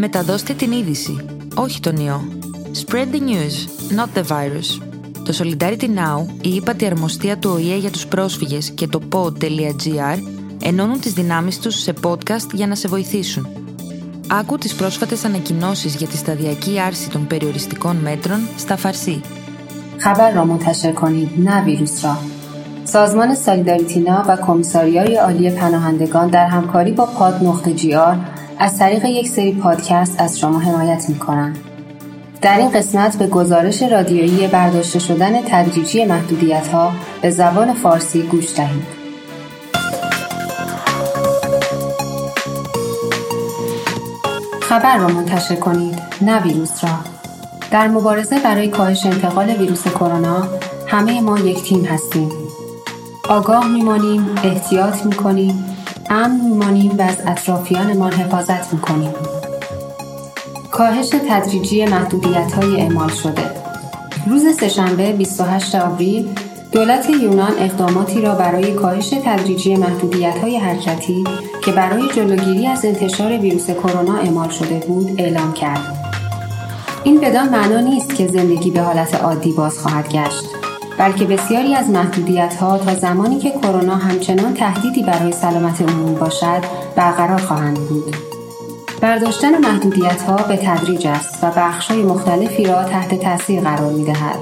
Μεταδώστε την είδηση, όχι τον ιό. Spread the news, not the virus. Το Solidarity Now, η ύπατη αρμοστία του ΟΗΕ για τους πρόσφυγες και το pod.gr ενώνουν τις δυνάμεις τους σε podcast για να σε βοηθήσουν. Άκου τις πρόσφατες ανακοινώσεις για τη σταδιακή άρση των περιοριστικών μέτρων στα Φαρσί. خبر را منتشر کنید نه ویروس را سازمان سالیداریتینا و کمیساریای عالی پناهندگان در همکاری با پاد نقطه جی آر از طریق یک سری پادکست از شما حمایت می کنند. در این قسمت به گزارش رادیویی برداشته شدن تدریجی محدودیت ها به زبان فارسی گوش دهید. خبر را منتشر کنید نه ویروس را در مبارزه برای کاهش انتقال ویروس کرونا همه ما یک تیم هستیم آگاه میمانیم احتیاط می‌کنیم امن میمانیم و از اطرافیانمان حفاظت می‌کنیم. کاهش تدریجی محدودیت های اعمال شده. روز سهشنبه 28 آوریل دولت یونان اقداماتی را برای کاهش تدریجی محدودیت های حرکتی که برای جلوگیری از انتشار ویروس کرونا اعمال شده بود اعلام کرد. این بدان معنا نیست که زندگی به حالت عادی باز خواهد گشت. بلکه بسیاری از محدودیت ها تا زمانی که کرونا همچنان تهدیدی برای سلامت عمومی باشد برقرار خواهند بود. برداشتن محدودیت ها به تدریج است و بخش های مختلفی را تحت تاثیر قرار می دهد.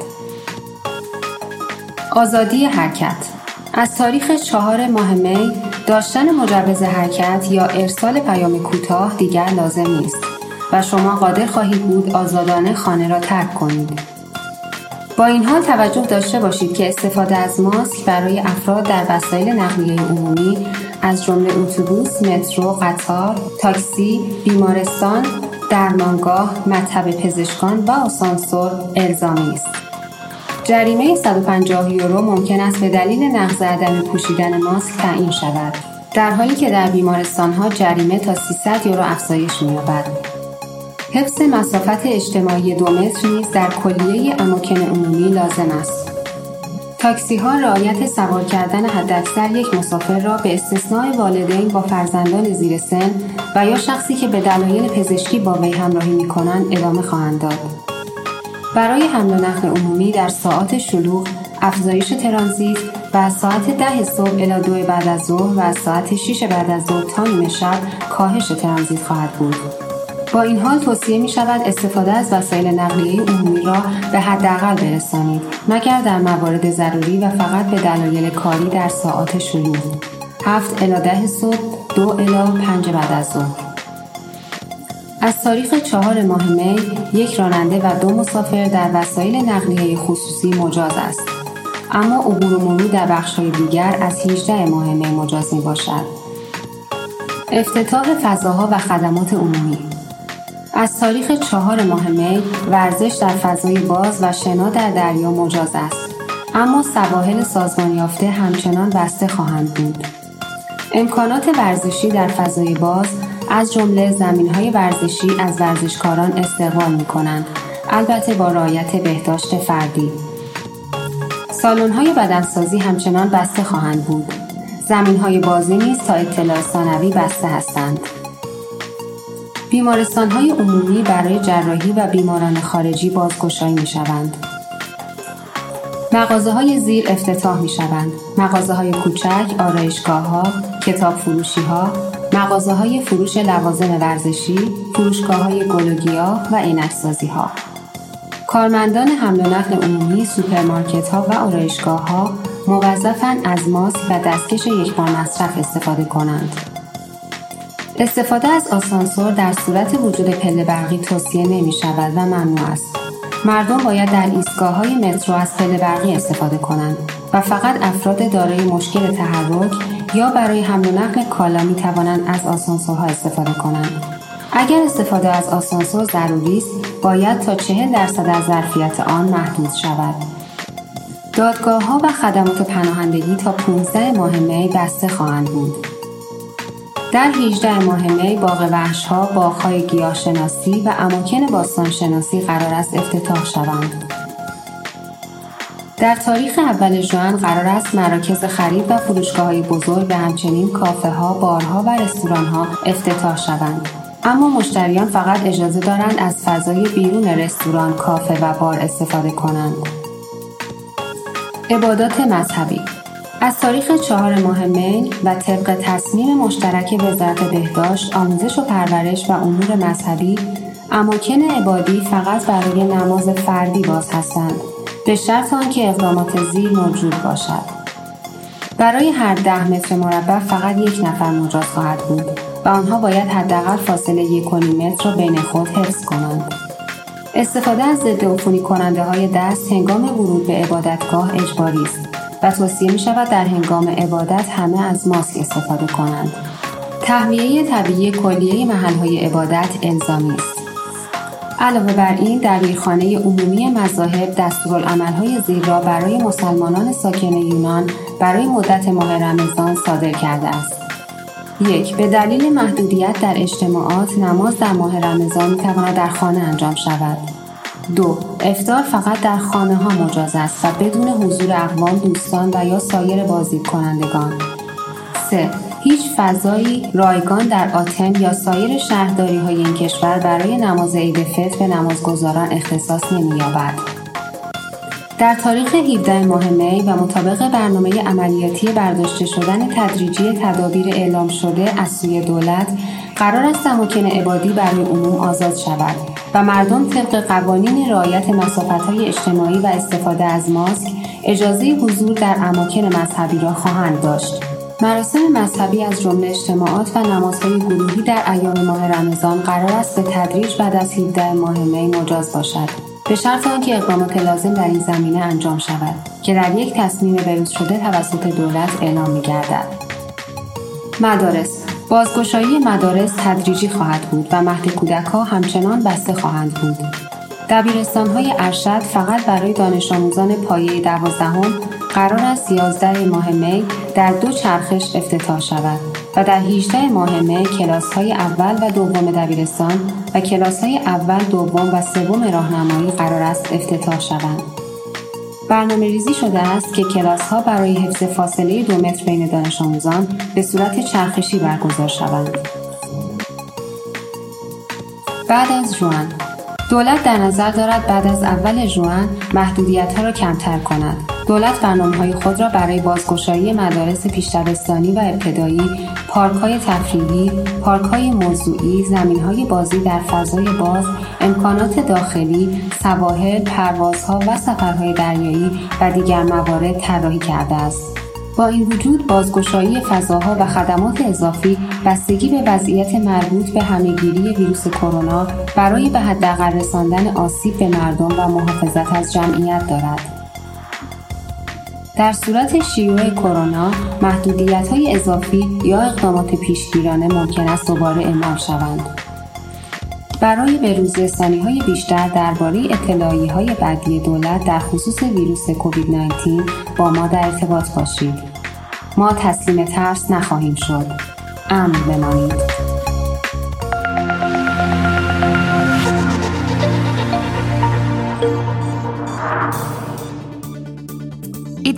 آزادی حرکت از تاریخ چهار ماه می داشتن مجوز حرکت یا ارسال پیام کوتاه دیگر لازم نیست و شما قادر خواهید بود آزادانه خانه را ترک کنید. با این حال توجه داشته باشید که استفاده از ماسک برای افراد در وسایل نقلیه عمومی از جمله اتوبوس، مترو، قطار، تاکسی، بیمارستان، درمانگاه، مطب پزشکان و آسانسور الزامی است. جریمه 150 یورو ممکن است به دلیل نقض عدم پوشیدن ماسک تعیین شود در حالی که در بیمارستان ها جریمه تا 300 یورو افزایش می‌یابد حفظ مسافت اجتماعی دو متر نیز در کلیه اماکن عمومی لازم است تاکسی ها رعایت سوار کردن حداکثر یک مسافر را به استثناء والدین با فرزندان زیر سن و یا شخصی که به دلایل پزشکی با وی همراهی می کنند ادامه خواهند داد. برای حمل و نقل عمومی در ساعات شلوغ افزایش ترانزیت و از ساعت ده صبح الی دو بعد از ظهر و از ساعت 6 بعد از ظهر تا نیمه شب کاهش ترانزیت خواهد بود. با این حال توصیه می شود استفاده از وسایل نقلیه عمومی را به حداقل برسانید مگر در موارد ضروری و فقط به دلایل کاری در ساعات شلوغ هفت الی ده صبح دو الی پنج بعد از ظهر. از تاریخ چهار ماه می یک راننده و دو مسافر در وسایل نقلیه خصوصی مجاز است. اما عبور مرور در بخشهای دیگر از 18 ماه می مجاز می باشد. افتتاح فضاها و خدمات عمومی. از تاریخ چهار ماه می ورزش در فضای باز و شنا در دریا مجاز است. اما سواحل سازمان یافته همچنان بسته خواهند بود. امکانات ورزشی در فضای باز از جمله های ورزشی از ورزشکاران استقبال می کنند البته با رعایت بهداشت فردی. های بدنسازی همچنان بسته خواهند بود. زمین های بازی نیز تا اطلاع ثانوی بسته هستند. بیمارستان های عمومی برای جراحی و بیماران خارجی بازگشایی می شوند. مغازه های زیر افتتاح می شوند. مغازه های کوچک، آرایشگاه ها، کتاب فروشی ها، مغازه های فروش لوازم ورزشی، فروشگاه های گل و گیاه و عینک‌سازی ها. کارمندان حمل و نقل عمومی، سوپرمارکت ها و آرایشگاه ها موظفند از ماسک و دستکش یک بار مصرف استفاده کنند. استفاده از آسانسور در صورت وجود پله برقی توصیه نمی شود و ممنوع است. مردم باید در ایستگاه های مترو از پله برقی استفاده کنند و فقط افراد دارای مشکل تحرک یا برای حمل و نقل کالا می توانند از آسانسورها استفاده کنند. اگر استفاده از آسانسور ضروری است، باید تا چهل درصد از ظرفیت آن محدود شود. دادگاه ها و خدمات پناهندگی تا 15 ماه می بسته خواهند بود. در 18 ماه می باغ وحش ها باغهای گیاهشناسی و اماکن باستانشناسی قرار است افتتاح شوند. در تاریخ اول ژوئن قرار است مراکز خرید و فروشگاه های بزرگ و همچنین کافه ها، بارها و رستوران ها افتتاح شوند. اما مشتریان فقط اجازه دارند از فضای بیرون رستوران، کافه و بار استفاده کنند. عبادات مذهبی از تاریخ چهار ماه می و طبق تصمیم مشترک وزارت بهداشت، آموزش و پرورش و امور مذهبی اماکن عبادی فقط برای نماز فردی باز هستند به شرط آنکه اقدامات زیر موجود باشد. برای هر ده متر مربع فقط یک نفر مجاز خواهد بود و آنها باید حداقل فاصله یک متر را بین خود حفظ کنند. استفاده از ضد عفونی کننده های دست هنگام ورود به عبادتگاه اجباری است و توصیه می شود در هنگام عبادت همه از ماسک استفاده کنند. تهویه طبیعی کلیه محلهای عبادت الزامی است. علاوه بر این دبیرخانه عمومی مذاهب دستورالعملهای زیر را برای مسلمانان ساکن یونان برای مدت ماه رمضان صادر کرده است یک به دلیل محدودیت در اجتماعات نماز در ماه رمضان می‌تواند در خانه انجام شود دو. افتار فقط در خانه ها مجاز است و بدون حضور اقوام دوستان و یا سایر بازدید کنندگان سه. هیچ فضایی رایگان در آتن یا سایر شهرداری های این کشور برای نماز عید فطر به نمازگزاران اختصاص نمییابد. در تاریخ 17 ماه می و مطابق برنامه عملیاتی برداشته شدن تدریجی تدابیر اعلام شده از سوی دولت قرار است اماکن عبادی برای عموم آزاد شود و مردم طبق قوانین رعایت های اجتماعی و استفاده از ماسک اجازه حضور در اماکن مذهبی را خواهند داشت. مراسم مذهبی از جمله اجتماعات و نمازهای گروهی در ایام ماه رمضان قرار است به تدریج بعد از 17 ماه می مجاز باشد. به شرط آنکه اقدامات لازم در این زمینه انجام شود که در یک تصمیم بروز شده توسط دولت اعلام میگردد. مدارس بازگشایی مدارس تدریجی خواهد بود و مهد کودک ها همچنان بسته خواهند بود. دبیرستان های ارشد فقط برای دانش آموزان پایه دوازدهم قرار است 11 ماه می در دو چرخش افتتاح شود. در 18 ماه می کلاس های اول و دوم دبیرستان و کلاس های اول دوم و سوم راهنمایی قرار است افتتاح شوند. برنامه ریزی شده است که کلاس ها برای حفظ فاصله دو متر بین دانش آموزان به صورت چرخشی برگزار شوند. بعد از جوان دولت در نظر دارد بعد از اول جوان محدودیت ها را کمتر کند دولت برنامه های خود را برای بازگشایی مدارس پیشدبستانی و ابتدایی، پارک های تفریحی، پارک های موضوعی، زمین های بازی در فضای باز، امکانات داخلی، سواحل، پروازها و سفرهای دریایی و دیگر موارد طراحی کرده است. با این وجود بازگشایی فضاها و خدمات اضافی بستگی به وضعیت مربوط به همهگیری ویروس کرونا برای به حداقل رساندن آسیب به مردم و محافظت از جمعیت دارد. در صورت شیوع کرونا محدودیت های اضافی یا اقدامات پیشگیرانه ممکن است دوباره اعمال شوند برای بروزرسانی های بیشتر درباره اطلاعی های بعدی دولت در خصوص ویروس کووید 19 با ما در ارتباط باشید. ما تسلیم ترس نخواهیم شد. امن بمانید.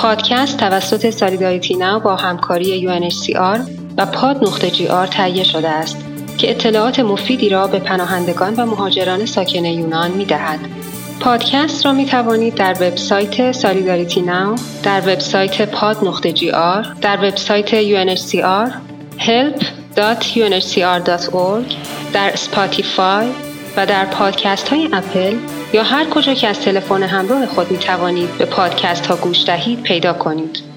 پادکست توسط سالیداریتی ناو با همکاری UNHCR و پاد نقطه جی آر تهیه شده است که اطلاعات مفیدی را به پناهندگان و مهاجران ساکن یونان می دهد. پادکست را می توانید در وبسایت Solidarity Now، در وبسایت pod نقطه gr، در وبسایت UNHCR، help.unhcr.org، در Spotify و در پادکست های اپل یا هر کجا که از تلفن همراه خود می توانید به پادکست ها گوش دهید پیدا کنید.